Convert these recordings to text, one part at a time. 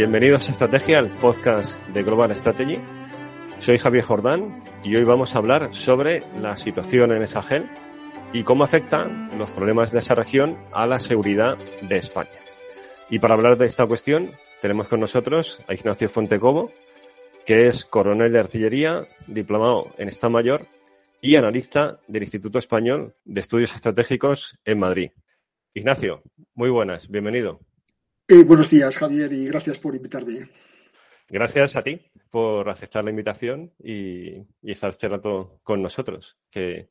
Bienvenidos a Estrategia, el podcast de Global Strategy. Soy Javier Jordán y hoy vamos a hablar sobre la situación en el Sahel y cómo afectan los problemas de esa región a la seguridad de España. Y para hablar de esta cuestión tenemos con nosotros a Ignacio Fontecobo, que es coronel de artillería, diplomado en Estado Mayor y analista del Instituto Español de Estudios Estratégicos en Madrid. Ignacio, muy buenas, bienvenido. Eh, buenos días, Javier, y gracias por invitarme. Gracias a ti por aceptar la invitación y, y estar este rato con nosotros. Que,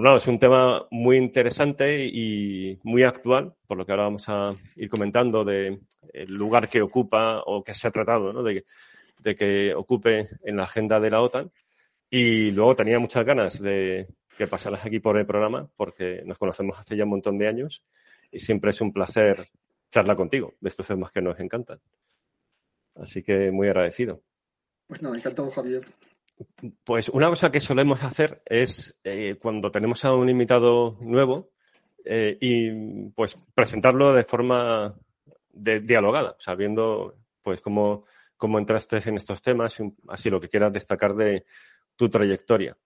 un lado, es un tema muy interesante y muy actual, por lo que ahora vamos a ir comentando de el lugar que ocupa o que se ha tratado, de que ocupe en la agenda de la OTAN. Y luego tenía muchas ganas de que pasaras aquí por el programa, porque nos conocemos hace ya un montón de años y siempre es un placer charlar contigo de estos temas que nos encantan. Así que muy agradecido. Pues nada, encantado, Javier. Pues una cosa que solemos hacer es eh, cuando tenemos a un invitado nuevo eh, y pues presentarlo de forma de, dialogada, sabiendo pues cómo, cómo entraste en estos temas, así lo que quieras destacar de tu trayectoria.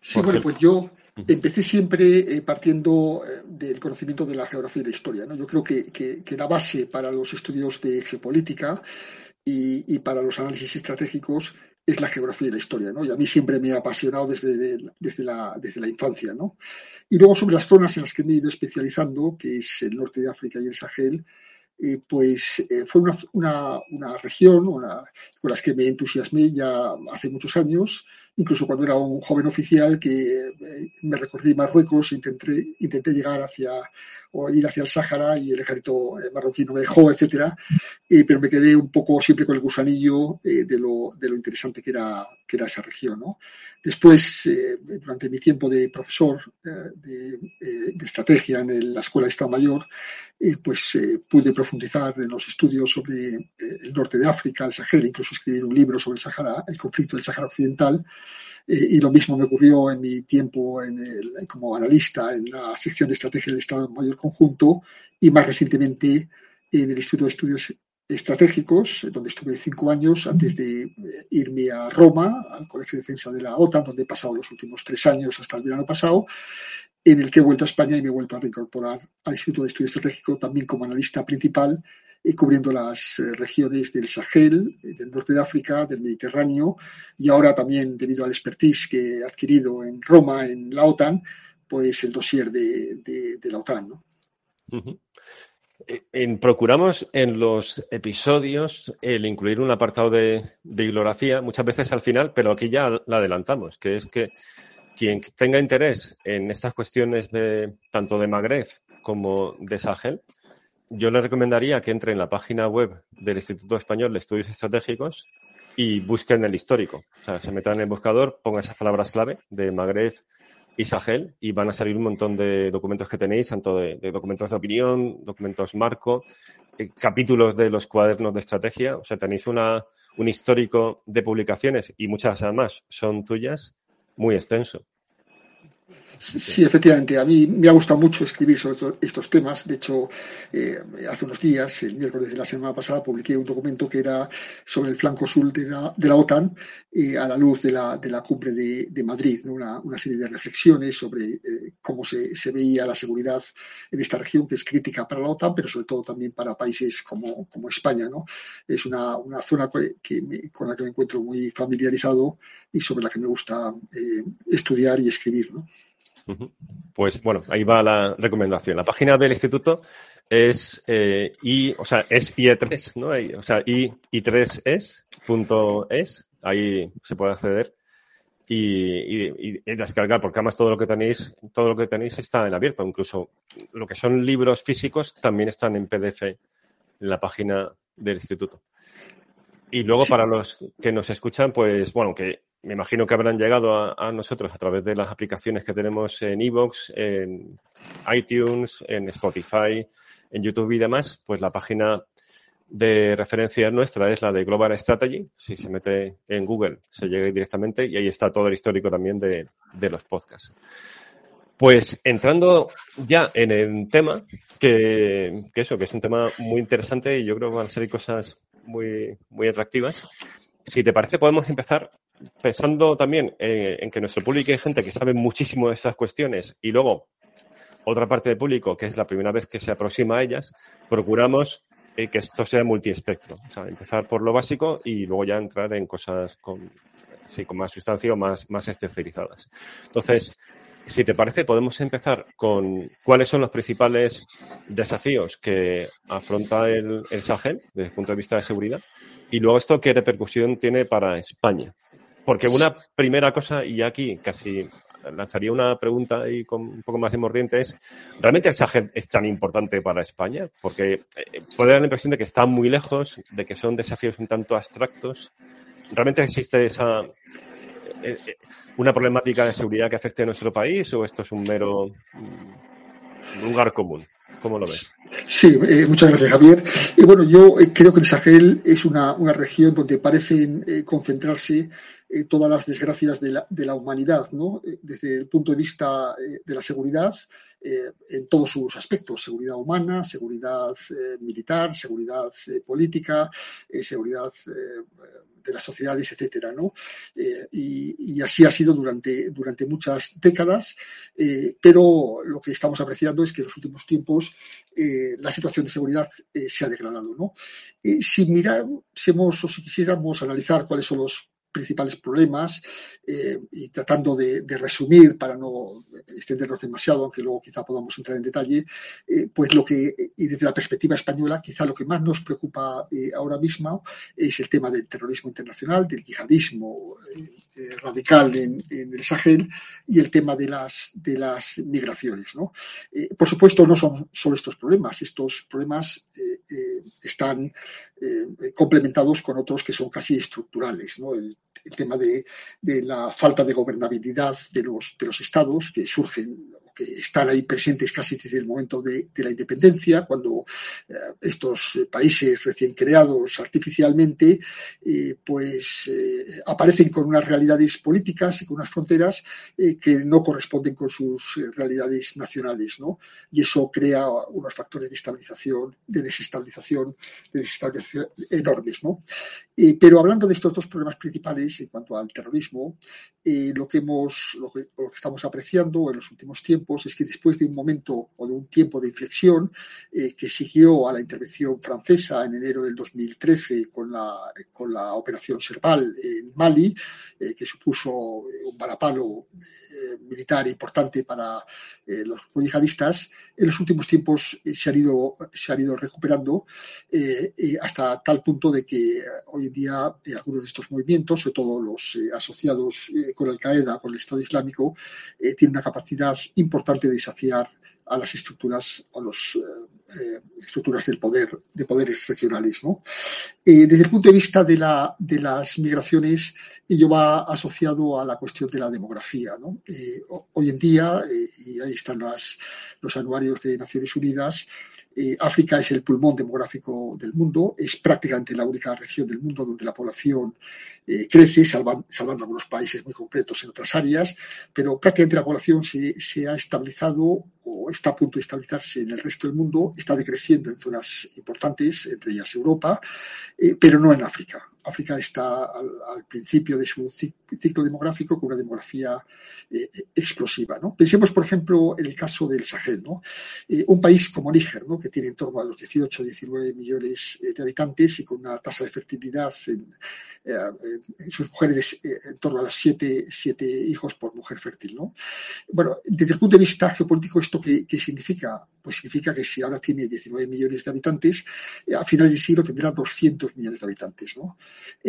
Sí, bueno, pues yo empecé siempre eh, partiendo eh, del conocimiento de la geografía y la historia. ¿no? Yo creo que, que, que, la base para los estudios de geopolítica y, y, para los análisis estratégicos es la geografía y la historia. ¿no? Y a mí siempre me ha apasionado desde, de, desde, la, desde la infancia. ¿no? Y luego sobre las zonas en las que me he ido especializando, que es el norte de África y el Sahel, eh, pues eh, fue una, una, una región una, con las que me entusiasmé ya hace muchos años incluso cuando era un joven oficial que eh, me recorrí Marruecos, intenté, intenté llegar hacia o ir hacia el Sáhara y el ejército eh, marroquí no me dejó, etcétera, eh, pero me quedé un poco siempre con el gusanillo eh, de, lo, de lo interesante que era, que era esa región. ¿no? Después, durante mi tiempo de profesor de, estrategia en la Escuela de Estado Mayor, pues pude profundizar en los estudios sobre el norte de África, el Sahel, incluso escribir un libro sobre el Sahara, el conflicto del Sahara Occidental, y lo mismo me ocurrió en mi tiempo en el, como analista en la sección de estrategia del Estado Mayor Conjunto y más recientemente en el Instituto de Estudios Estratégicos, donde estuve cinco años antes de irme a Roma, al Colegio de Defensa de la OTAN, donde he pasado los últimos tres años hasta el verano pasado, en el que he vuelto a España y me he vuelto a reincorporar al Instituto de Estudio Estratégico también como analista principal eh, cubriendo las eh, regiones del Sahel, eh, del norte de África, del Mediterráneo y ahora también debido al expertise que he adquirido en Roma, en la OTAN, pues el dossier de, de, de la OTAN. ¿no? Uh -huh. En, procuramos en los episodios el incluir un apartado de bibliografía, muchas veces al final, pero aquí ya la adelantamos, que es que quien tenga interés en estas cuestiones de tanto de Magreb como de Sahel, yo le recomendaría que entre en la página web del Instituto Español de Estudios Estratégicos y busquen el histórico. O sea, se metan en el buscador, pongan esas palabras clave de Magreb y y van a salir un montón de documentos que tenéis, tanto de, de documentos de opinión, documentos marco, eh, capítulos de los cuadernos de estrategia. O sea, tenéis una, un histórico de publicaciones y muchas además son tuyas, muy extenso. Sí, efectivamente. A mí me ha gustado mucho escribir sobre estos temas. De hecho, eh, hace unos días, el miércoles de la semana pasada, publiqué un documento que era sobre el flanco sur de la, de la OTAN eh, a la luz de la, de la cumbre de, Madrid. Una, serie de reflexiones sobre eh, cómo se, veía la seguridad en esta región, que es crítica para la OTAN, pero sobre todo también para países como, España. ¿no? Es una, zona con la que me encuentro muy familiarizado y sobre la que me gusta estudiar y escribir. ¿no? Pues bueno, ahí va la recomendación. La página del instituto es eh, I, o sea, es IE3, ¿no? o sea, I, I3es.es, ahí se puede acceder y, descargar, porque además todo lo que tenéis, todo lo que tenéis está en abierto, incluso lo que son libros físicos también están en PDF en la página del instituto. Y luego para los que nos escuchan, pues bueno, que me imagino que habrán llegado a, nosotros a través de las aplicaciones que tenemos en Evox, en iTunes, en Spotify, en YouTube y demás, pues la página de referencia nuestra es la de Global Strategy. Si se mete en Google, se llega directamente y ahí está todo el histórico también de, de los podcasts. Pues entrando ya en el tema, que, eso, que es un tema muy interesante y yo creo que van a ser cosas muy, muy atractivas. Si te parece, podemos empezar pensando también eh, en que nuestro público hay gente que sabe muchísimo de estas cuestiones y luego otra parte del público que es la primera vez que se aproxima a ellas, procuramos eh, que esto sea multiespectro. O sea, empezar por lo básico y luego ya entrar en cosas con, sí, con más sustancia o más, más especializadas. Entonces, si te parece, podemos empezar con cuáles son los principales desafíos que afronta el, el Sahel desde el punto de vista de seguridad y luego esto qué repercusión tiene para España. Porque una primera cosa, y aquí casi lanzaría una pregunta y con un poco más de mordiente es, ¿realmente el Sahel es tan importante para España? Porque eh, puede dar la impresión de que está muy lejos, de que son desafíos un tanto abstractos. ¿Realmente existe esa eh, eh, una problemática de seguridad que afecte a nuestro país o esto es un mero mm, lugar común? ¿Cómo lo ves? Sí, muchas gracias, Javier. Y bueno, yo creo que el Sahel es una, una región donde parecen concentrarse eh, todas las desgracias de la, humanidad. Eh, desde el punto de vista eh, de la seguridad, en todos sus aspectos, seguridad humana, seguridad militar, seguridad política, seguridad de las sociedades, etcétera. Y, así ha sido durante, durante muchas décadas, pero lo que estamos apreciando es que en los últimos tiempos la situación de seguridad se ha degradado, si mirásemos o si quisiéramos analizar cuáles son los principales problemas eh, y tratando de, resumir para no extendernos demasiado, aunque luego quizá podamos entrar en detalle, eh, pues lo que, y desde la perspectiva española, quizá lo que más nos preocupa eh, ahora mismo es el tema del terrorismo internacional, del yihadismo radical en, el Sahel y el tema de las, de las migraciones. ¿no? por supuesto, no son solo estos problemas, estos problemas están complementados con otros que son casi estructurales. ¿no? El tema de, de, la falta de gobernabilidad de los, de los estados que surgen están ahí presentes casi desde el momento de, la independencia, cuando eh, estos países recién creados artificialmente, eh, pues eh, aparecen con unas realidades políticas y con unas fronteras que no corresponden con sus realidades nacionales, ¿no? Y eso crea unos factores de estabilización, de desestabilización, de desestabilización enormes, ¿no? pero hablando de estos dos problemas principales en cuanto al terrorismo, lo que hemos, lo que estamos apreciando en los últimos tiempos es que después de un momento o de un tiempo de inflexión eh, que siguió a la intervención francesa en enero del 2013 con la, con la operación Serval en Mali, eh, que supuso un varapalo eh, militar importante para los yihadistas, en los últimos tiempos se, han ido, se han ido recuperando hasta tal punto de que hoy en día algunos de estos movimientos, sobre todo los asociados con Al Qaeda, con el Estado Islámico, tienen una capacidad importante importante desafiar a las estructuras, a las eh, eh, estructuras del poder, de poderes regionales. Eh, desde el punto de vista de, la, de las migraciones, ello va asociado a la cuestión de la demografía. hoy en día, y ahí están las, los anuarios de Naciones Unidas, eh, África es el pulmón demográfico del mundo, es prácticamente la única región del mundo donde la población eh, crece, salvando algunos países muy concretos en otras áreas, pero prácticamente la población se, ha estabilizado o está a punto de estabilizarse en el resto del mundo, está decreciendo en zonas importantes, entre ellas Europa, eh, pero no en África. África está al, principio de su ciclo demográfico con una demografía eh, explosiva. ¿no? Pensemos, por ejemplo, en el caso del Sahel, ¿no? Eh, un país como Níger, ¿no? que tiene en torno a los 18 19 millones de habitantes y con una tasa de fertilidad en, sus mujeres en torno a los 7, hijos por mujer fértil. ¿no? Bueno, desde el punto de vista geopolítico, ¿esto qué significa? Pues significa que si ahora tiene 19 millones de habitantes, a finales de siglo tendrá 200 millones de habitantes,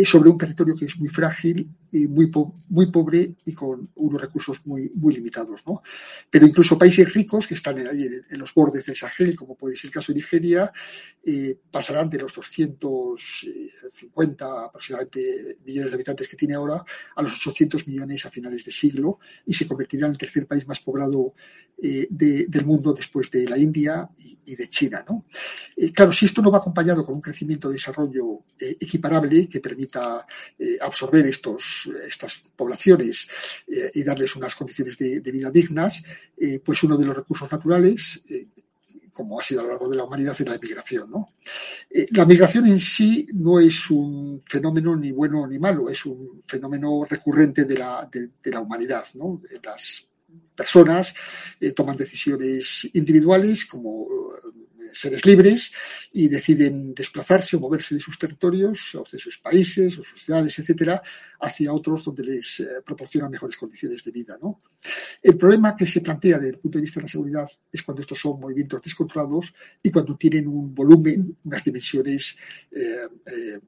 sobre un territorio que es muy frágil y muy, pobre y con unos recursos muy, limitados. Pero incluso países ricos que están ahí en, los bordes del Sahel, como puede ser el caso de Nigeria, eh, pasarán de los 250 aproximadamente millones de habitantes que tiene ahora a los 800 millones a finales de siglo y se convertirán en el tercer país más poblado eh, del mundo después de la India y, de China, ¿no? Eh, claro, si esto no va acompañado con un crecimiento de desarrollo equiparable que permita absorber estos estas poblaciones eh, y darles unas condiciones de, vida dignas, eh, pues uno de los recursos naturales, eh, como ha sido a lo largo de la humanidad, es la migración. la migración en sí no es un fenómeno ni bueno ni malo, es un fenómeno recurrente de la, de, la humanidad. Las personas toman decisiones individuales como seres libres y deciden desplazarse o moverse de sus territorios o de sus países o sus ciudades, etcétera, hacia otros donde les eh, proporcionan mejores condiciones de vida. ¿no? El problema que se plantea desde el punto de vista de la seguridad es cuando estos son movimientos descontrolados y cuando tienen un volumen, unas dimensiones eh, eh,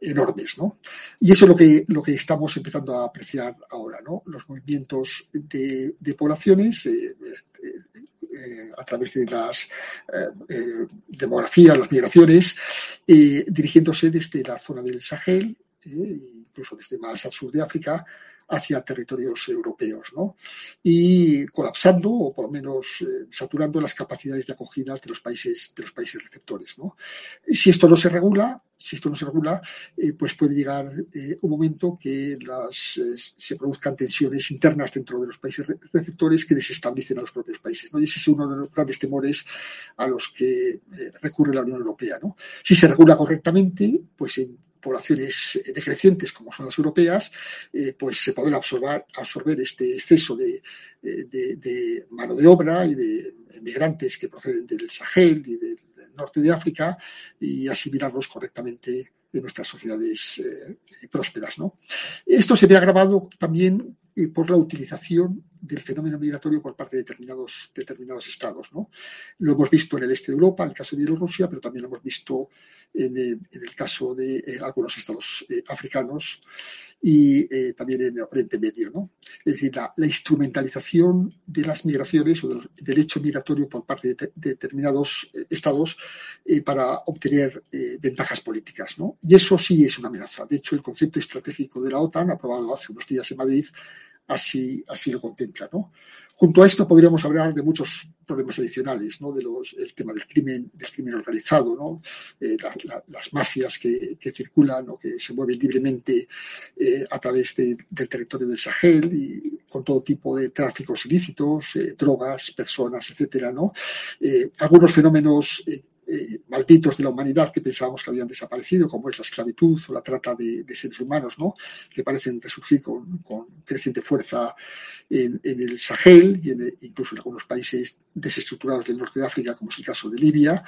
enormes. ¿no? Y eso es lo que, lo que estamos empezando a apreciar ahora, ¿no? los movimientos de, poblaciones a través de las demografías, las migraciones, dirigiéndose desde la zona del Sahel, incluso desde más al sur de África, hacia territorios europeos, ¿no? Y colapsando o por lo menos eh, saturando las capacidades de acogida de los países, de los países receptores, ¿no? Si esto no se regula, si esto no se regula, eh, pues puede llegar eh, un momento que se produzcan tensiones internas dentro de los países receptores que desestabilicen a los propios países, ¿no? Y ese es uno de los grandes temores a los que recurre la Unión Europea, ¿no? Si se regula correctamente, pues en poblaciones decrecientes como son las europeas, eh, pues se podrá absorber, este exceso de, de, mano de obra y de migrantes que proceden del Sahel y del norte de África y asimilarlos correctamente en nuestras sociedades eh, prósperas. ¿no? Esto se ve agravado también eh, por la utilización del fenómeno migratorio por parte de determinados, determinados estados. ¿no? Lo hemos visto en el este de Europa, en el caso de Bielorrusia, pero también lo hemos visto en el, caso de eh, algunos estados eh, africanos y eh, también en el Oriente Medio. ¿no? Es decir, la, instrumentalización de las migraciones o del derecho migratorio por parte de, determinados estados para obtener ventajas políticas. ¿no? Y eso sí es una amenaza. De hecho, el concepto estratégico de la OTAN, aprobado hace unos días en Madrid, así, así lo contempla. ¿no? Junto a esto podríamos hablar de muchos problemas adicionales, ¿no? de el tema del crimen, del crimen organizado, ¿no? Eh, las mafias que, circulan o que se mueven libremente eh, a través del territorio del Sahel y con todo tipo de tráficos ilícitos, eh, drogas, personas, etcétera, ¿no? algunos fenómenos eh, malditos de la humanidad que pensábamos que habían desaparecido, como es la esclavitud o la trata de, seres humanos, ¿no? que parecen resurgir con, creciente fuerza en, el Sahel y incluso en algunos países desestructurados del norte de África, como es el caso de Libia,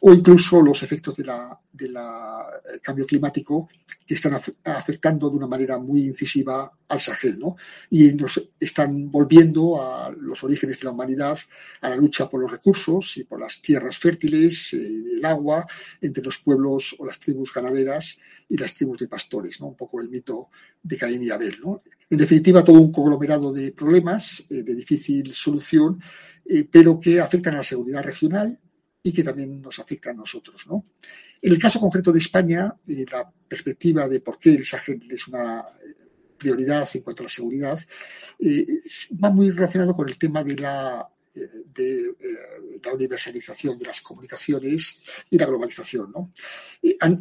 o incluso los efectos del de eh, cambio climático que están afectando de una manera muy incisiva al Sahel, ¿no? Y nos están volviendo a los orígenes de la humanidad, a la lucha por los recursos y por las tierras fértiles, eh, el agua, entre los pueblos o las tribus ganaderas y las tribus de pastores, ¿no? Un poco el mito de Caín y Abel, ¿no? En definitiva, todo un conglomerado de problemas eh, de difícil solución, eh, pero que afectan a la seguridad regional y que también nos afectan a nosotros, ¿no? En el caso concreto de España, la perspectiva de por qué el Sahel es una prioridad en cuanto a la seguridad, eh, va muy relacionado con el tema de la de la universalización de las comunicaciones y la globalización.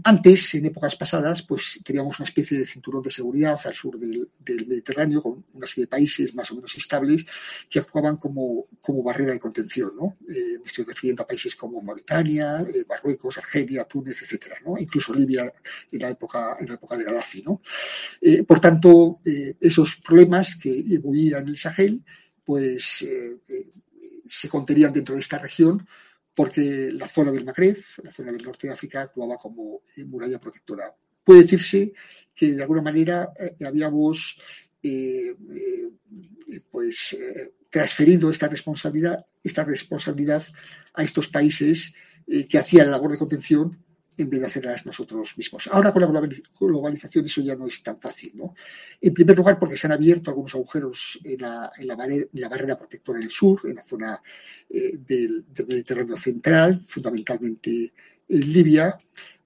Antes, en épocas pasadas, pues teníamos una especie de cinturón de seguridad al sur del, Mediterráneo con una serie de países más o menos estables que actuaban como, como barrera de contención. ¿no? me estoy refiriendo a países como Mauritania, Marruecos, Argelia, Túnez, etcétera, incluso Libia en la época, en la época de Gaddafi. ¿no? por tanto, esos problemas que ebullían el Sahel pues eh, eh, se contenían dentro de esta región porque la zona del Magreb, la zona del norte de África, actuaba como muralla protectora. Puede decirse que de alguna manera eh, habíamos pues transferido esta responsabilidad, esta responsabilidad a estos países que hacían la labor de contención en vez de hacerlas nosotros mismos. Ahora con la globalización eso ya no es tan fácil. ¿no? En primer lugar porque se han abierto algunos agujeros en la, en la, barrera protectora en el sur, en la zona eh, del Mediterráneo central, fundamentalmente en Libia,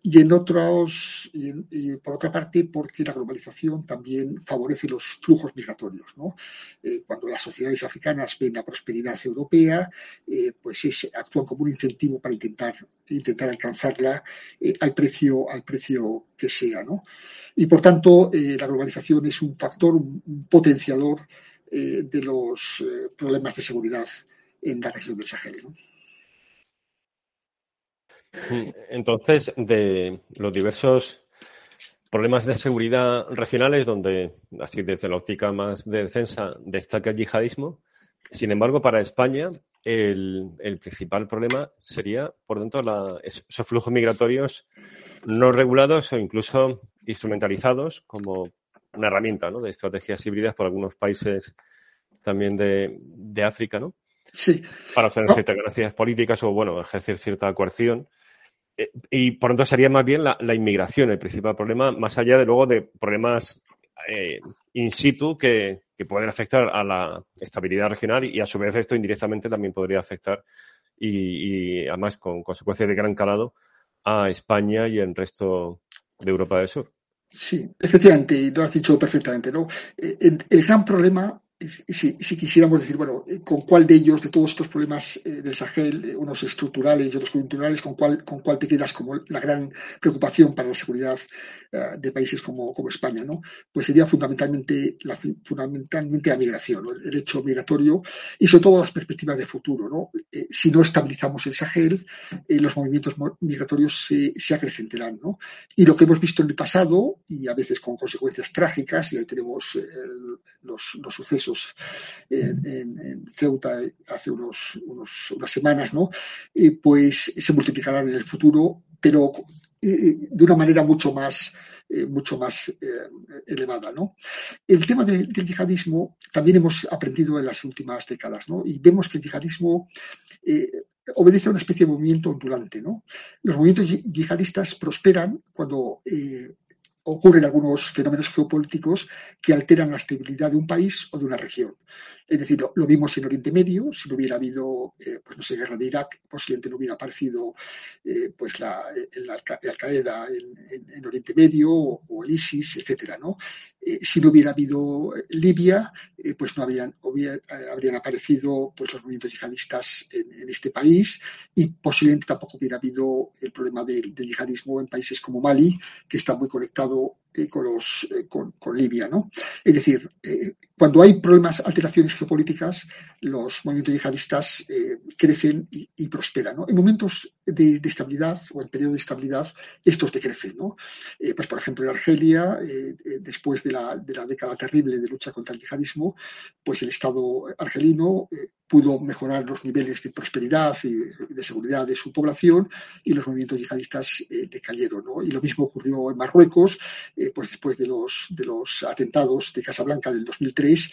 y en otros, y, por otra parte, porque la globalización también favorece los flujos migratorios. ¿no? Eh, cuando las sociedades africanas ven la prosperidad europea, eh, pues actúan como un incentivo para intentar, intentar alcanzarla eh, al, precio, al precio que sea. ¿no? Y por tanto, la globalización es un factor, un potenciador de los problemas de seguridad en la región del Sahel. ¿no? Entonces, de los diversos problemas de seguridad regionales, donde, así desde la óptica más de defensa, destaca el yihadismo, sin embargo, para España, el, principal problema sería, por dentro, esos flujos migratorios no regulados o incluso instrumentalizados como una herramienta de estrategias híbridas por algunos países también de, África, ¿no? Sí. Para hacer ciertas ganancias políticas o, bueno, ejercer cierta coerción. Eh, y por lo tanto sería más bien la, inmigración el principal problema, más allá de luego de problemas eh, in situ que, pueden afectar a la estabilidad regional y, a su vez esto indirectamente también podría afectar y, además con consecuencias de gran calado a España y el resto de Europa del Sur. Sí, efectivamente, lo has dicho perfectamente, ¿no? Eh, el gran problema si, si, quisiéramos decir, bueno, eh, con cuál de ellos, de todos estos problemas eh, del Sahel, eh, unos estructurales y otros coyunturales, con cuál, con cuál te quedas como la gran preocupación para la seguridad de países como, España, ¿no? Pues sería fundamentalmente la, fundamentalmente la migración, el hecho migratorio y sobre todo las perspectivas de futuro, ¿no? si no estabilizamos el Sahel, los movimientos migratorios se, se acrecentarán, ¿no? Y lo que hemos visto en el pasado, y a veces con consecuencias trágicas, y ahí tenemos los, los sucesos en, Ceuta hace unos, unas semanas, ¿no? pues se multiplicarán en el futuro, pero de una manera mucho más, eh, mucho más eh, elevada. ¿no? El tema del yihadismo también hemos aprendido en las últimas décadas ¿no? y vemos que el yihadismo eh, obedece a una especie de movimiento ondulante. ¿no? Los movimientos yihadistas prosperan cuando ocurren algunos fenómenos geopolíticos que alteran la estabilidad de un país o de una región. Es decir, lo, vimos en Oriente Medio, si no hubiera habido, eh, pues no sé, guerra de Irak, posiblemente no hubiera aparecido eh, pues la, Al-Qaeda en, Oriente Medio o, el ISIS, etcétera, ¿no? Eh, si no hubiera habido Libia, pues no habrían, habrían aparecido pues, los movimientos yihadistas en, este país y posiblemente tampoco hubiera habido el problema del, del yihadismo en países como Mali, que está muy conectado con, los, con, con, Libia. ¿no? Es decir, cuando hay problemas, alteraciones geopolíticas, los movimientos yihadistas eh, crecen y, prosperan. En momentos de, estabilidad o en periodo de estabilidad, estos decrecen. ¿no? Eh, pues, por ejemplo, en Argelia, eh, después de la, de la, década terrible de lucha contra el yihadismo, pues el Estado argelino pudo mejorar los niveles de prosperidad y de seguridad de su población y los movimientos yihadistas decayeron. ¿no? Y lo mismo ocurrió en Marruecos, pues después de los, de los atentados de Casablanca del 2003,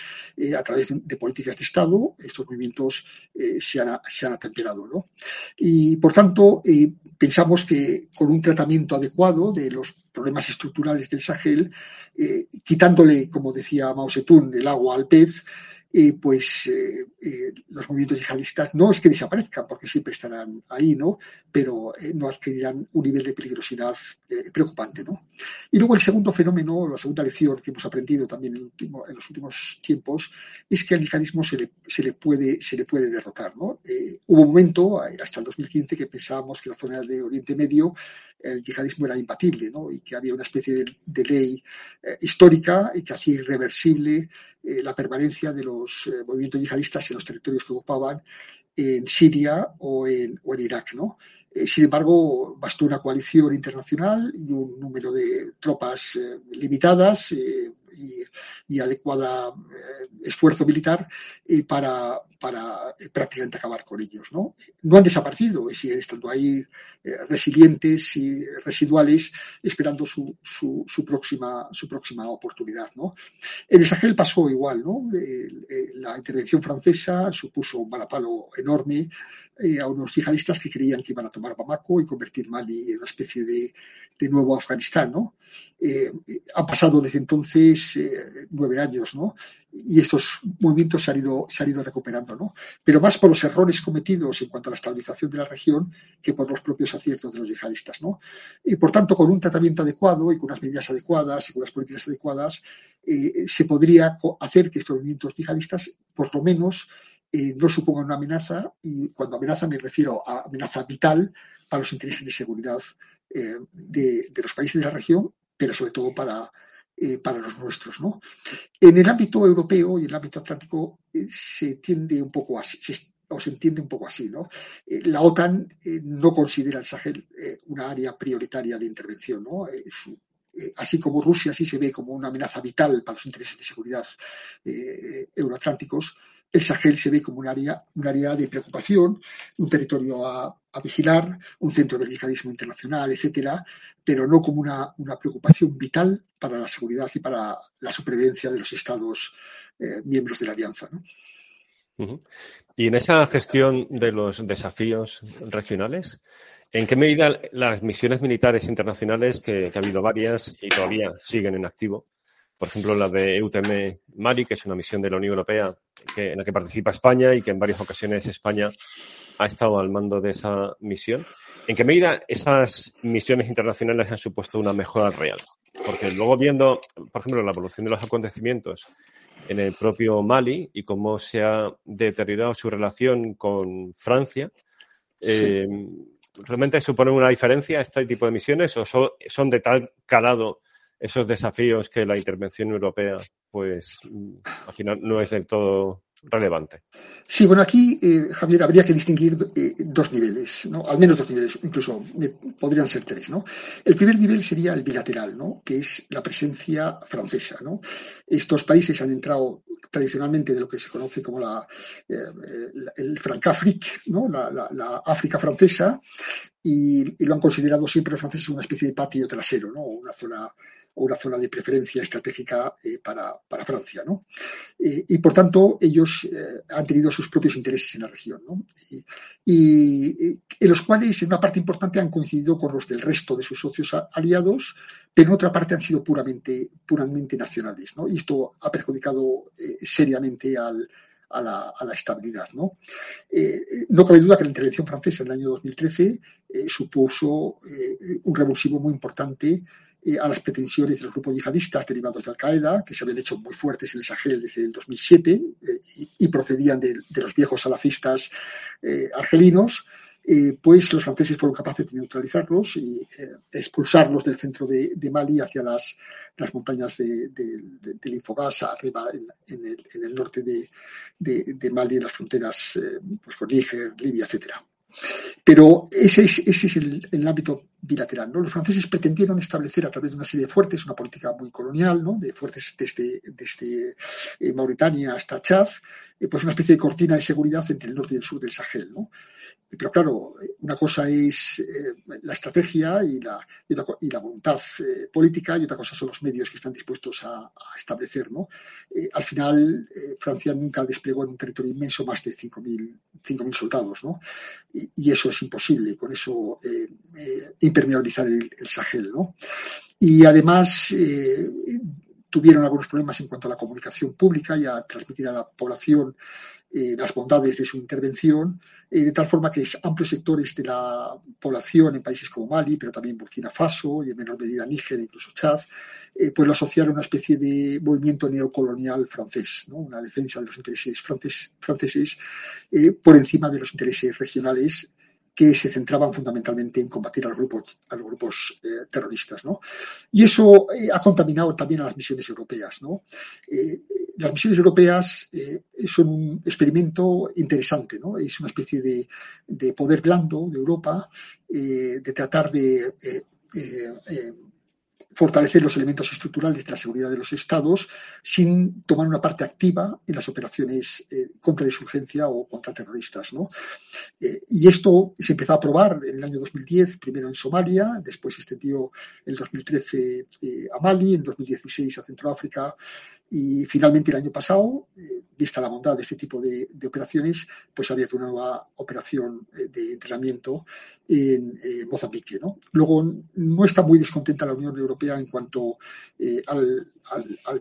a través de, de políticas de Estado, estos movimientos eh, se, han, se, han, atemperado. ¿no? Y por tanto, eh, pensamos que con un tratamiento adecuado de los problemas estructurales del Sahel, eh, quitándole, como decía Mao Zedong, el agua al pez, pues eh, eh, los movimientos yihadistas no es que desaparezcan, porque siempre estarán ahí, ¿no? Pero eh, no adquirirán un nivel de peligrosidad preocupante, ¿no? Y luego el segundo fenómeno, la segunda lección que hemos aprendido también en, los últimos tiempos, es que al yihadismo se le, se le, puede, se le puede derrotar, ¿no? hubo un momento, hasta el 2015, que pensábamos que la zona de Oriente Medio el yihadismo era imbatible ¿no? y que había una especie de, ley histórica y que hacía irreversible eh, la permanencia de los eh, movimientos yihadistas en los territorios que ocupaban en Siria o en, o en Irak. ¿no? Eh, sin embargo, bastó una coalición internacional y un número de tropas limitadas y, adecuada esfuerzo militar para, para prácticamente acabar con ellos. ¿no? no han desaparecido y siguen estando ahí resilientes y residuales esperando su, su, próxima, su próxima oportunidad. ¿no? En el Sahel pasó igual. ¿no? la intervención francesa supuso un balapalo enorme a unos yihadistas que creían que iban a tomar Bamako y convertir Mali en una especie de, de nuevo Afganistán. ¿no? Eh, han pasado desde entonces eh, nueve años, ¿no? Y estos movimientos se han, ido, se han ido recuperando, ¿no? Pero más por los errores cometidos en cuanto a la estabilización de la región que por los propios aciertos de los yihadistas, ¿no? Y por tanto, con un tratamiento adecuado y con unas medidas adecuadas y con unas políticas adecuadas, eh, se podría hacer que estos movimientos yihadistas, por lo menos, no supongan una amenaza, y cuando amenaza me refiero a amenaza vital para los intereses de seguridad de, de, los países de la región pero sobre todo para, eh, para los nuestros. ¿no? En el ámbito europeo y en el ámbito atlántico eh, se tiende un poco así, o se entiende un poco así. ¿no? Eh, la OTAN no considera el Sahel una área prioritaria de intervención. ¿no? así como Rusia sí se ve como una amenaza vital para los intereses de seguridad euroatlánticos, el Sahel se ve como un área, un área de preocupación, un territorio a, vigilar, un centro del yihadismo internacional, etcétera, pero no como una, preocupación vital para la seguridad y para la supervivencia de los Estados eh, miembros de la Alianza. Y en esa gestión de los desafíos regionales, ¿en qué medida las misiones militares internacionales, que ha habido varias y todavía siguen en activo, por ejemplo, la de EUTM Mali, que es una misión de la Unión Europea que, en la que participa España y que en varias ocasiones España ha estado al mando de esa misión. ¿En qué medida esas misiones internacionales han supuesto una mejora real? Porque luego viendo, por ejemplo, la evolución de los acontecimientos en el propio Mali y cómo se ha deteriorado su relación con Francia, eh, ¿realmente supone una diferencia este tipo de misiones o son de tal calado esos desafíos que la intervención europea, pues, al final no es del todo relevante. Sí, bueno, aquí, eh, Javier, habría que distinguir eh, dos niveles, ¿no? Al menos dos niveles, incluso podrían ser tres, ¿no? El primer nivel sería el bilateral, ¿no? Que es la presencia francesa, ¿no? Estos países han entrado tradicionalmente de lo que se conoce como la, eh, el Francafrique, ¿no? La, África francesa, y, y, lo han considerado siempre los franceses una especie de patio trasero, ¿no? Una zona una zona de preferencia estratégica eh, para, Francia. ¿no? Eh, y por tanto, ellos eh, han tenido sus propios intereses en la región, ¿no? y, en los cuales en una parte importante han coincidido con los del resto de sus socios aliados, pero en otra parte han sido puramente, puramente nacionales. ¿no? Y esto ha perjudicado seriamente al, a la, estabilidad. ¿no? no cabe duda que la intervención francesa en el año 2013 supuso un revulsivo muy importante a las pretensiones de los grupos yihadistas derivados de Al-Qaeda, que se habían hecho muy fuertes en el Sahel desde el 2007 eh, y, procedían de, los viejos salafistas eh, argelinos, eh, pues los franceses fueron capaces de neutralizarlos y expulsarlos del centro de, Mali hacia las, las montañas de, del Infogás, arriba en, el, norte de, Mali, en las fronteras pues, con Níger, Libia, etcétera. Pero ese es, ese es el, ámbito bilateral. ¿no? Los franceses pretendieron establecer a través de una serie de fuertes una política muy colonial, ¿no? de fuertes desde, desde eh, Mauritania hasta Chad, eh, pues una especie de cortina de seguridad entre el norte y el sur del Sahel. ¿no? Pero claro, una cosa es eh, la estrategia y la, y la, voluntad eh, política y otra cosa son los medios que están dispuestos a, establecer. ¿no? Eh, al final, Francia nunca desplegó en un territorio inmenso más de 5.000 soldados. ¿no? Y, eso es imposible, con eso impermeabilizar el, el, Sahel. ¿no? Y además, tuvieron algunos problemas en cuanto a la comunicación pública y a transmitir a la población eh, las bondades de su intervención, eh, de tal forma que amplios sectores de la población en países como Mali, pero también Burkina Faso y en menor medida Níger, incluso Chad, eh, pues lo asociaron a una especie de movimiento neocolonial francés, ¿no? una defensa de los intereses franceses por encima de los intereses regionales que se centraban fundamentalmente en combatir a los grupos, a los grupos eh, terroristas. ¿no? Y eso eh, ha contaminado también a las misiones europeas. ¿no? Eh, las misiones europeas son un experimento interesante, ¿no? es una especie de, de poder blando de Europa, de tratar de fortalecer los elementos estructurales de la seguridad de los estados sin tomar una parte activa en las operaciones eh, contra la insurgencia o contra terroristas. ¿no? Eh, y esto se empezó a probar en el año 2010, primero en Somalia, después se extendió en el 2013 eh, a Mali, en 2016 a Centroáfrica y finalmente el año pasado, vista la bondad de este tipo de, operaciones, pues ha abierto una nueva operación de entrenamiento en Mozambique. ¿no? Luego, no está muy descontenta la Unión Europea en cuanto eh, al,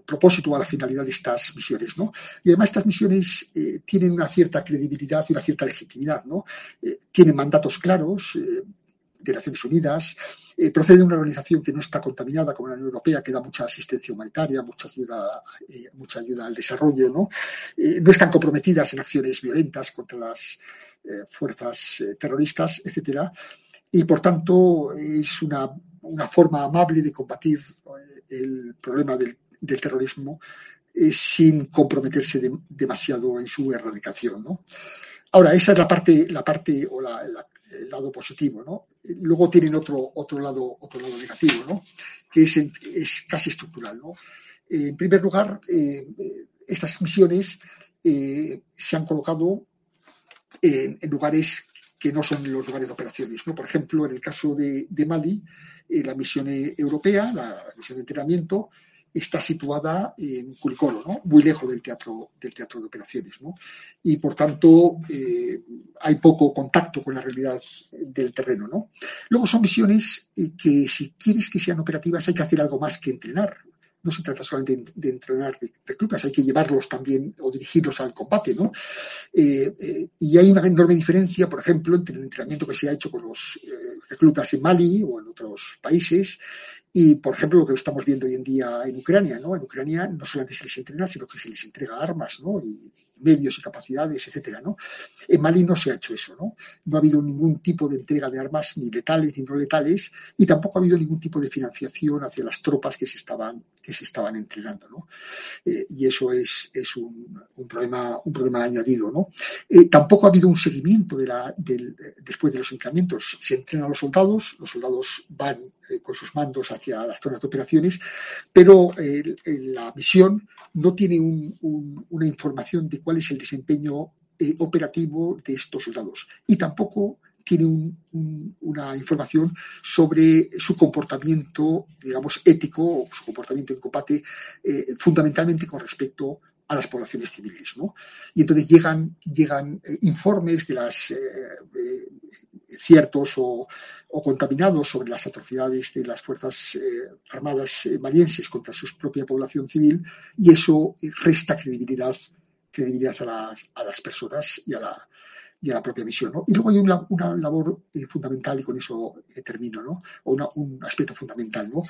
propósito o a la finalidad de estas misiones. ¿no? Y además estas misiones tienen una cierta credibilidad y una cierta legitimidad. ¿no? tienen mandatos claros de Naciones Unidas, eh, procede de una organización que no está contaminada como la Unión Europea, que da mucha asistencia humanitaria, mucha ayuda, eh, mucha ayuda al desarrollo, ¿no? Eh, no están comprometidas en acciones violentas contra las fuerzas terroristas, etcétera, y por tanto es una, forma amable de combatir el problema del, terrorismo sin comprometerse demasiado en su erradicación, ¿no? Ahora, esa es la parte, la parte o el lado positivo, ¿no? Luego tienen otro, otro, lado, otro lado negativo, ¿no? Que es, es casi estructural, ¿no? En primer lugar, eh, estas misiones eh, se han colocado en, lugares que no son los lugares de operaciones, ¿no? Por ejemplo, en el caso de, Mali, eh, la misión europea, la misión de entrenamiento, está situada en Curicolo, ¿no? muy lejos del teatro, del teatro de operaciones. ¿no? Y por tanto eh, hay poco contacto con la realidad del terreno. ¿no? Luego son misiones que si quieres que sean operativas hay que hacer algo más que entrenar no se trata solamente de, entrenar reclutas, hay que llevarlos también o dirigirlos al combate, ¿no? Eh, eh, y hay una enorme diferencia, por ejemplo, entre el entrenamiento que se ha hecho con los reclutas en Mali o en otros países y, por ejemplo, lo que estamos viendo hoy en día en Ucrania, ¿no? En Ucrania no solamente se les entrena, sino que se les entrega armas, ¿no? Y medios y capacidades, etcétera, ¿no? En Mali no se ha hecho eso, ¿no? No ha habido ningún tipo de entrega de armas, ni letales ni no letales, y tampoco ha habido ningún tipo de financiación hacia las tropas que se estaban, que se estaban entrenando, ¿no? Eh, y eso es, es un, un, problema, un problema añadido, ¿no? Eh, tampoco ha habido un seguimiento de la, del, después de los entrenamientos. Se entrenan los soldados, los soldados van eh, con sus mandos hacia las zonas de operaciones, pero la misión no tiene una información de cuál es el desempeño eh, operativo de estos soldados y tampoco tiene una información sobre su comportamiento, digamos, ético o su comportamiento en combate, eh, fundamentalmente con respecto a las poblaciones civiles. ¿no? Y entonces llegan, llegan eh, informes de las ciertos o, contaminados sobre las atrocidades de las Fuerzas Armadas malienses contra su propia población civil y eso resta credibilidad credibilidad a las, a las personas y a la, y a la propia misión. ¿no? Y luego hay una, labor eh, fundamental, y con eso eh, termino, ¿no? o un aspecto fundamental, ¿no?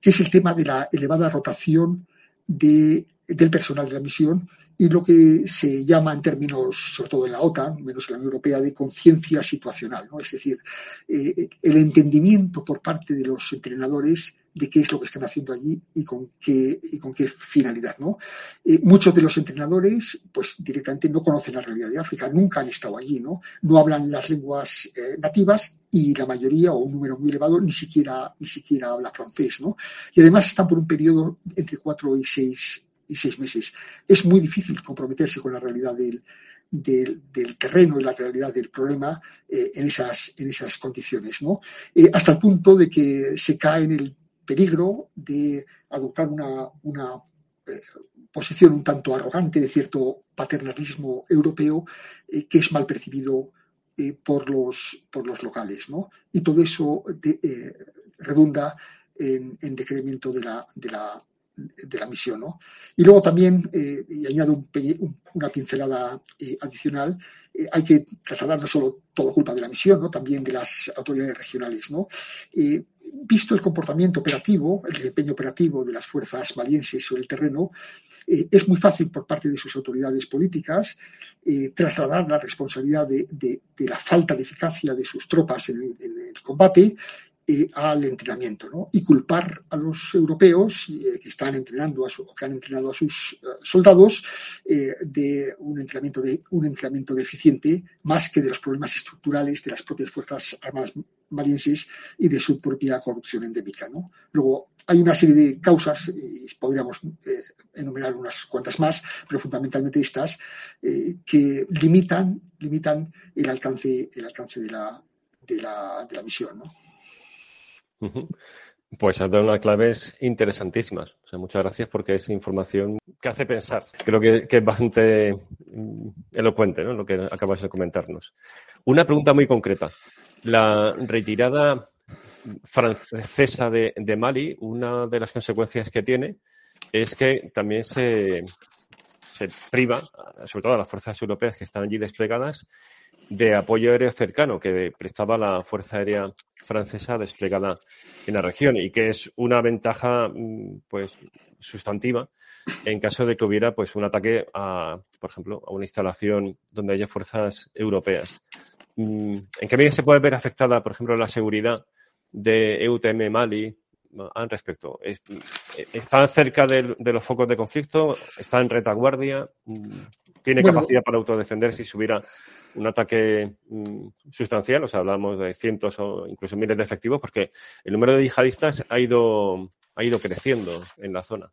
que es el tema de la elevada rotación de, del personal de la misión y lo que se llama en términos, sobre todo en la OTAN, menos en la Unión Europea, de conciencia situacional. ¿no? Es decir, eh, el entendimiento por parte de los entrenadores de qué es lo que están haciendo allí y con qué, y con qué finalidad. ¿no? Eh, muchos de los entrenadores pues directamente no conocen la realidad de África, nunca han estado allí, no, no hablan las lenguas eh, nativas y la mayoría o un número muy elevado ni siquiera, ni siquiera habla francés. ¿no? Y además están por un periodo entre cuatro y seis, seis meses. Es muy difícil comprometerse con la realidad del, terreno y la realidad del problema eh, en, esas, condiciones, ¿no? hasta el punto de que se cae en el peligro de adoptar una, eh, posición un tanto arrogante de cierto paternalismo europeo eh, que es mal percibido eh, por, los, locales. Y todo eso redunda en, en, decremento de la, de la, de la misión. ¿no? Y luego también, y añado una pincelada adicional, hay que trasladar no solo todo culpa de la misión, ¿no? también de las autoridades regionales. ¿no? visto el comportamiento operativo, el desempeño operativo de las fuerzas malienses sobre el terreno, eh, es muy fácil por parte de sus autoridades políticas eh, trasladar la responsabilidad de, la falta de eficacia de sus tropas en el combate eh, al entrenamiento ¿no? y culpar a los europeos eh, que están entrenando a que han entrenado a sus eh, soldados de un entrenamiento de un entrenamiento deficiente más que de los problemas estructurales de las propias fuerzas armadas malienses y de su propia corrupción endémica ¿no? luego hay una serie de causas y podríamos enumerar unas cuantas más pero fundamentalmente estas que limitan limitan el alcance el alcance de la de la, de la misión ¿no? Pues has dado unas claves interesantísimas. Muchas gracias porque es información que hace pensar. Creo que, es bastante mm, elocuente ¿no? lo que acabas de comentarnos. Una pregunta muy concreta. La retirada francesa de, Mali, una de las consecuencias que tiene es que también se, se priva, sobre todo a las fuerzas europeas que están allí desplegadas, de apoyo aéreo cercano que prestaba la Fuerza Aérea Francesa desplegada en la región y que es una ventaja mm, pues sustantiva en caso de que hubiera pues un ataque a, por ejemplo, a una instalación donde haya fuerzas europeas. Mm, ¿En qué medida se puede ver afectada, por ejemplo, la seguridad de EUTM Mali al respecto? ¿Está cerca de, los focos de conflicto? ¿Está en retaguardia? ¿Tiene capacidad para autodefenderse si hubiera un ataque mm, sustancial, o sea, hablamos de cientos o incluso miles de efectivos, porque el número de yihadistas ha ido, ha ido creciendo en la zona.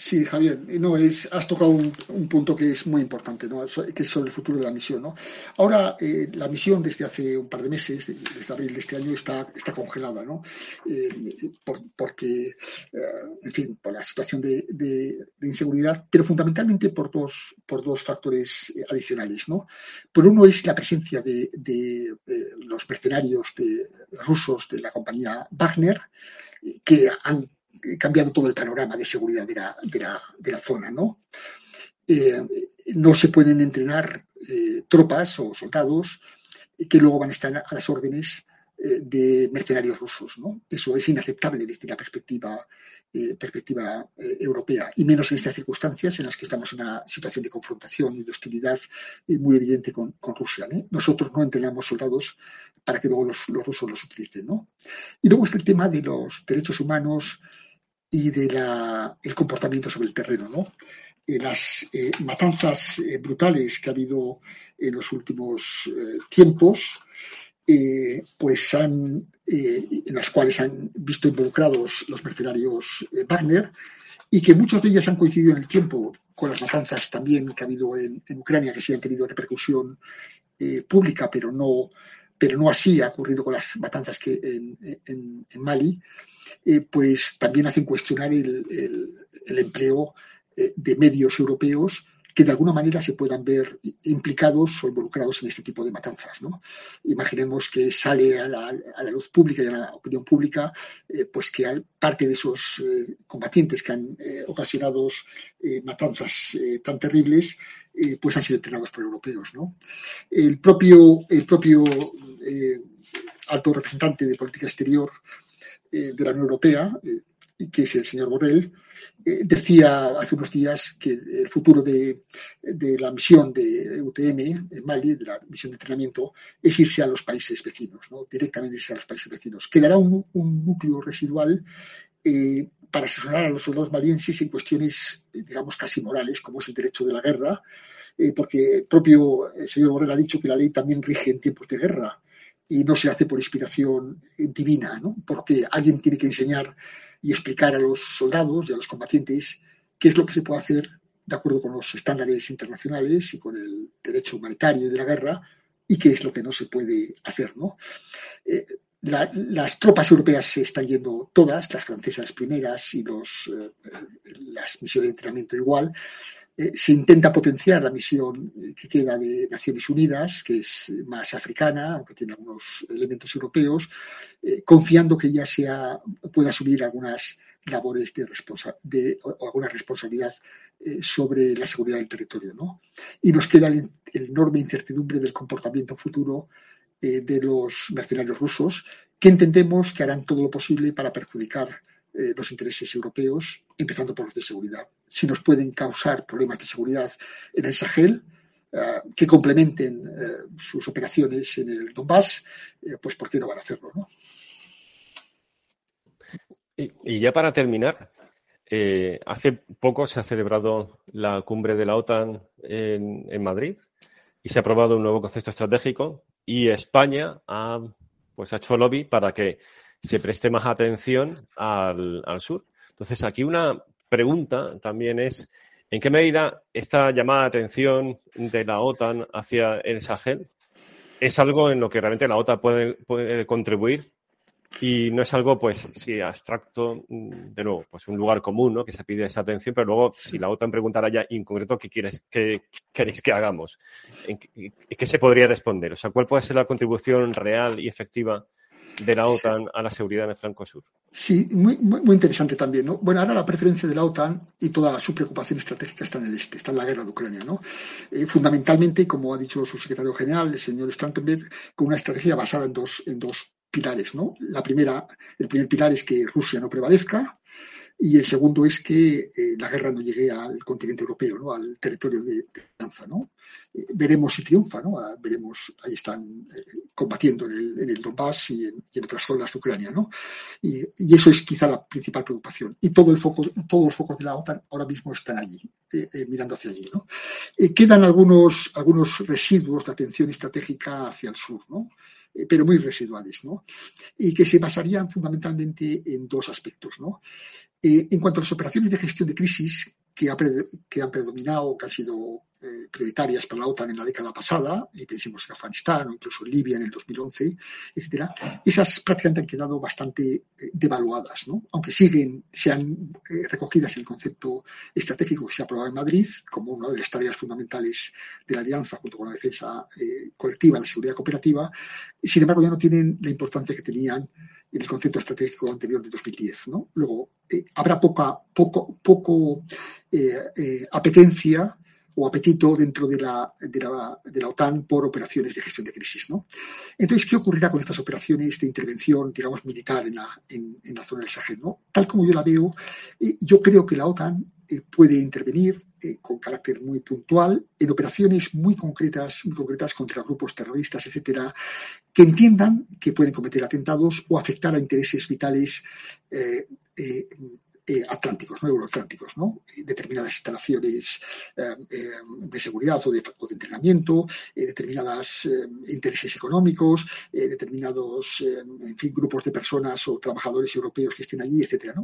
Sí, Javier, no, es, has tocado un, punto que es muy importante, ¿no? que es sobre el futuro de la misión. ¿no? Ahora, eh, la misión desde hace un par de meses, desde abril de este año, está, está congelada, ¿no? Eh, porque, eh, en fin, por la situación de, de, inseguridad, pero fundamentalmente por dos, por dos factores adicionales. ¿no? Por uno es la presencia de, de los mercenarios de, rusos de la compañía Wagner, que han cambiado todo el panorama de seguridad de la, de la, de la zona, ¿no? Eh, no se pueden entrenar eh, tropas o soldados que luego van a estar a las órdenes eh, de mercenarios rusos, ¿no? Eso es inaceptable desde la perspectiva, perspectiva europea, y menos en estas circunstancias en las que estamos en una situación de confrontación y de hostilidad muy evidente con, con Rusia. Nosotros no entrenamos soldados para que luego los, los rusos los utilicen, ¿no? Y luego está el tema de los derechos humanos, y del comportamiento sobre el terreno. ¿no? Eh, las eh, matanzas eh, brutales que ha habido en los últimos tiempos, pues han, en las cuales han visto involucrados los mercenarios Wagner y que muchas de ellas han coincidido en el tiempo con las matanzas también que ha habido en, Ucrania, que sí han tenido repercusión pública, pero no, pero no así ha ocurrido con las matanzas que en Mali. Eh, pues también hacen cuestionar el, empleo eh, de medios europeos que de alguna manera se puedan ver implicados o involucrados en este tipo de matanzas. ¿no? Imaginemos que sale a la, luz pública y a la opinión pública eh, pues que parte de esos combatientes que han ocasionado matanzas tan terribles pues han sido entrenados por europeos. ¿no? El propio, el propio alto representante de política exterior eh, de la Unión Europea, eh, que es el señor Borrell, eh, decía hace unos días que el futuro de, la misión de UTM en Mali, de la misión de entrenamiento, es irse a los países vecinos, ¿no? directamente irse a los países vecinos. Quedará un, núcleo residual para asesorar a los soldados malienses en cuestiones, digamos, casi morales, como es el derecho de la guerra, porque el propio señor Borrell ha dicho que la ley también rige en tiempos de guerra y no se hace por inspiración divina, ¿no? porque alguien tiene que enseñar y explicar a los soldados y a los combatientes qué es lo que se puede hacer de acuerdo con los estándares internacionales y con el derecho humanitario de la guerra y qué es lo que no se puede hacer. ¿no? Eh, las tropas europeas se están yendo todas, las francesas primeras y los, eh, las misiones de entrenamiento igual, eh, se intenta potenciar la misión eh, que queda de Naciones Unidas, que es más africana, aunque tiene algunos elementos europeos, eh, confiando que ya sea, pueda asumir algunas labores de, de o alguna responsabilidad sobre la seguridad del territorio. ¿no? Y nos queda la enorme incertidumbre del comportamiento futuro de los mercenarios rusos, que entendemos que harán todo lo posible para perjudicar los intereses europeos, empezando por los de seguridad. Si nos pueden causar problemas de seguridad en el Sahel, eh, que complementen eh, sus operaciones en el Donbass, eh, pues ¿por qué no van a hacerlo? ¿no? Y, ya para terminar, hace poco se ha celebrado la cumbre de la OTAN en, Madrid y se ha aprobado un nuevo concepto estratégico y España ha, pues, ha hecho lobby para que se preste más atención al, al sur. Entonces, aquí una pregunta también es ¿En qué medida esta llamada de atención de la OTAN hacia el Sahel es algo en lo que realmente la OTAN puede, contribuir y no es algo, pues, sí, abstracto, de nuevo, pues un lugar común, ¿no? Que se pide esa atención, pero luego, si la OTAN preguntara ya en concreto qué quieres, qué queréis que hagamos, qué se podría responder? O sea, ¿cuál puede ser la contribución real y efectiva de la OTAN a la seguridad en el flanco sur. Sí, muy, muy, interesante también. ¿no? Bueno, ahora la preferencia de la OTAN y toda su preocupación estratégica está en el este, está en la guerra de Ucrania. ¿no? Eh, fundamentalmente, como ha dicho su secretario general, el señor Stoltenberg, con una estrategia basada en dos, en dos pilares. ¿no? La primera, el primer pilar es que Rusia no prevalezca, y el segundo es que eh, la guerra no llegue al continente europeo, ¿no? al territorio de, de ¿no? Eh, veremos si triunfa, ¿no? Ah, veremos, ahí están eh, combatiendo en el, en el Donbass y en, otras zonas de Ucrania, ¿no? Y, eso es quizá la principal preocupación. Y todo el foco, todos los focos de la OTAN ahora mismo están allí, mirando hacia allí, ¿no? quedan algunos, algunos residuos de atención estratégica hacia el sur, ¿no? Pero muy residuales, ¿no? Y que se basarían fundamentalmente en dos aspectos, ¿no? Eh, en cuanto a las operaciones de gestión de crisis que, que han predominado, que han sido eh, prioritarias para la OTAN en la década pasada, y pensemos en Afganistán o incluso en Libia en el 2011, etcétera, esas prácticamente han quedado bastante eh, devaluadas, ¿no? aunque siguen, sean eh, recogidas en el concepto estratégico que se ha aprobado en Madrid como una de las tareas fundamentales de la alianza junto con la defensa colectiva, la seguridad cooperativa, sin embargo ya no tienen la importancia que tenían en el concepto estratégico anterior de 2010. ¿no? Luego, habrá poca, poco, poco apetencia o apetito dentro de la, de la, OTAN por operaciones de gestión de crisis. ¿no? Entonces, ¿qué ocurrirá con estas operaciones de intervención, digamos, militar en la, en, la zona del Sahel? ¿no? Tal como yo la veo, eh, yo creo que la OTAN eh, puede intervenir eh, con carácter muy puntual en operaciones muy concretas, muy concretas contra grupos terroristas, etcétera, que entiendan que pueden cometer atentados o afectar a intereses vitales eh, atlánticos, no euroatlánticos, ¿no? Eh, determinadas instalaciones eh, de seguridad o de, entrenamiento, determinados intereses económicos, determinados grupos de personas o trabajadores europeos que estén allí, etcétera,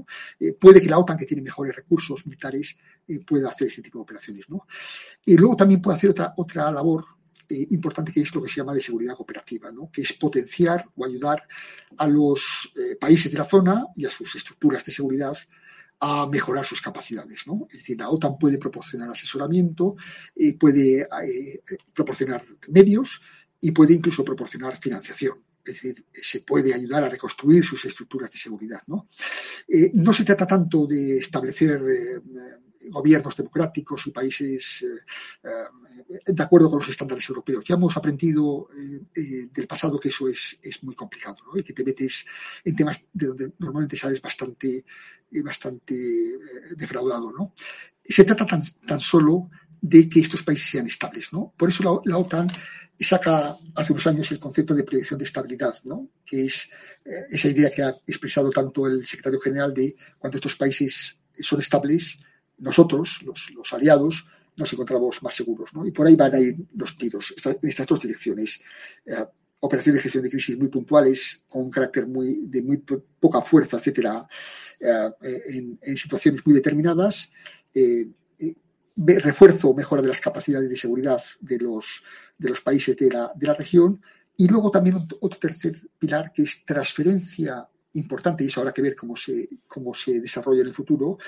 puede que la OTAN, que tiene mejores recursos militares, pueda hacer ese tipo de operaciones. Y luego también puede hacer otra, otra labor importante que es lo que se llama de seguridad cooperativa, que es potenciar o ayudar a los países de la zona y a sus estructuras de seguridad a mejorar sus capacidades. ¿no? Es decir, la OTAN puede proporcionar asesoramiento, eh, puede eh, proporcionar medios y puede incluso proporcionar financiación. Es decir, se puede ayudar a reconstruir sus estructuras de seguridad. No, eh, no se trata tanto de establecer gobiernos democráticos y países eh, eh, de acuerdo con los estándares europeos. Ya hemos aprendido eh, del pasado que eso es, es muy complicado y que te metes en temas de donde normalmente sales bastante, bastante defraudado. ¿no? Se trata tan, tan solo de que estos países sean estables. ¿no? Por eso la, la OTAN saca hace unos años el concepto de proyección de estabilidad, ¿no? que es esa idea que ha expresado tanto el secretario general de cuando estos países son estables, nosotros, los, aliados, nos encontramos más seguros. ¿no? Y por ahí van a ir los tiros, en estas dos direcciones. Eh, operaciones de gestión de crisis muy puntuales, con un carácter muy, de muy poca fuerza, etcétera, eh, en, situaciones muy determinadas. Eh, refuerzo o mejora de las capacidades de seguridad de los, de los países de la, de la región. Y luego también otro tercer pilar que es transferencia importante, y eso habrá que ver cómo se, cómo se desarrolla en el futuro,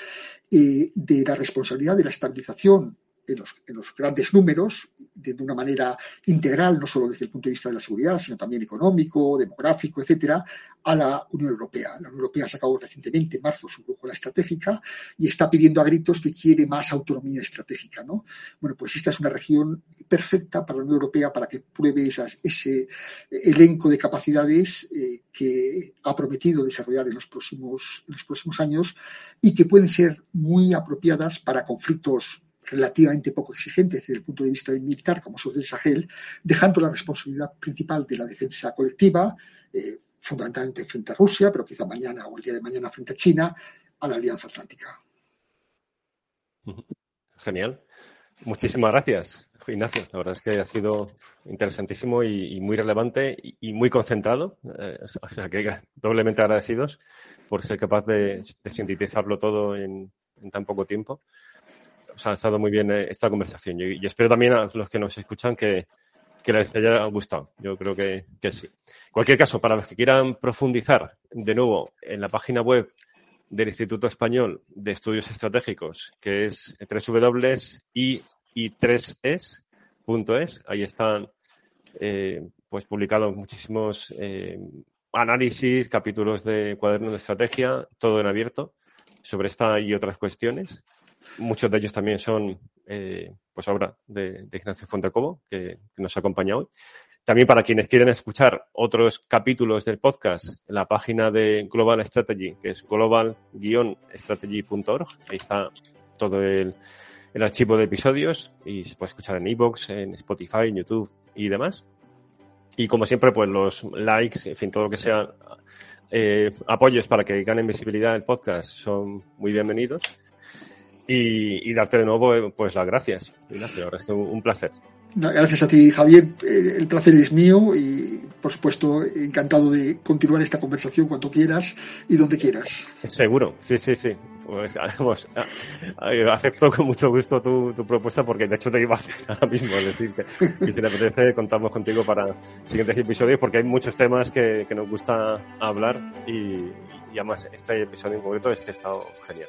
eh, de la responsabilidad de la estabilización en los, grandes números, de, una manera integral, no solo desde el punto de vista de la seguridad, sino también económico, demográfico, etcétera, a la Unión Europea. La Unión Europea ha sacado recientemente, en marzo, su brújula estratégica y está pidiendo a gritos que quiere más autonomía estratégica. ¿no? Bueno, pues esta es una región perfecta para la Unión Europea para que pruebe esas, ese elenco de capacidades eh, que ha prometido desarrollar en los, próximos, en los próximos años y que pueden ser muy apropiadas para conflictos relativamente poco exigentes desde el punto de vista militar, como son del Sahel, dejando la responsabilidad principal de la defensa colectiva, eh, fundamentalmente frente a Rusia, pero quizá mañana o el día de mañana frente a China, a la Alianza Atlántica. Genial. Muchísimas gracias, Ignacio. La verdad es que ha sido interesantísimo y, muy relevante y, muy concentrado. Eh, o sea que doblemente agradecidos por ser capaz de, sintetizarlo todo en, tan poco tiempo. Ha estado muy bien eh, esta conversación y, espero también a los que nos escuchan que, les haya gustado. Yo creo que, que sí. En cualquier caso, para los que quieran profundizar de nuevo en la página web del Instituto Español de Estudios Estratégicos, que es www.i3es.es. Ahí están eh, pues publicados muchísimos eh, análisis, capítulos de cuadernos de estrategia, todo en abierto sobre esta y otras cuestiones. Muchos de ellos también son, eh, pues de, de Ignacio Fontecobo, que, que nos acompaña hoy. También para quienes quieren escuchar otros capítulos del podcast, en la página de Global Strategy, que es global-strategy.org, ahí está todo el, archivo de episodios y se puede escuchar en iVoox, en Spotify, en YouTube y demás. Y como siempre, pues los likes, en fin, todo lo que sea eh, apoyos para que ganen visibilidad el podcast son muy bienvenidos. Y, darte de nuevo pues las gracias, Ignacio. Ahora es un placer. Gracias a ti, Javier. Eh, el placer es mío y, por supuesto, encantado de continuar esta conversación cuando quieras y donde quieras. Seguro, sí, sí, sí. Pues, acepto con mucho gusto tu, propuesta porque de hecho te iba a hacer ahora mismo. Decir, que, si te apetece, contamos contigo para siguientes episodios porque hay muchos temas que, nos gusta hablar y, y además este episodio en concreto es que ha estado genial.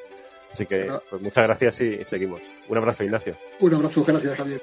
Así que pues muchas gracias y seguimos. Un abrazo, Ignacio. Un abrazo, gracias, Javier.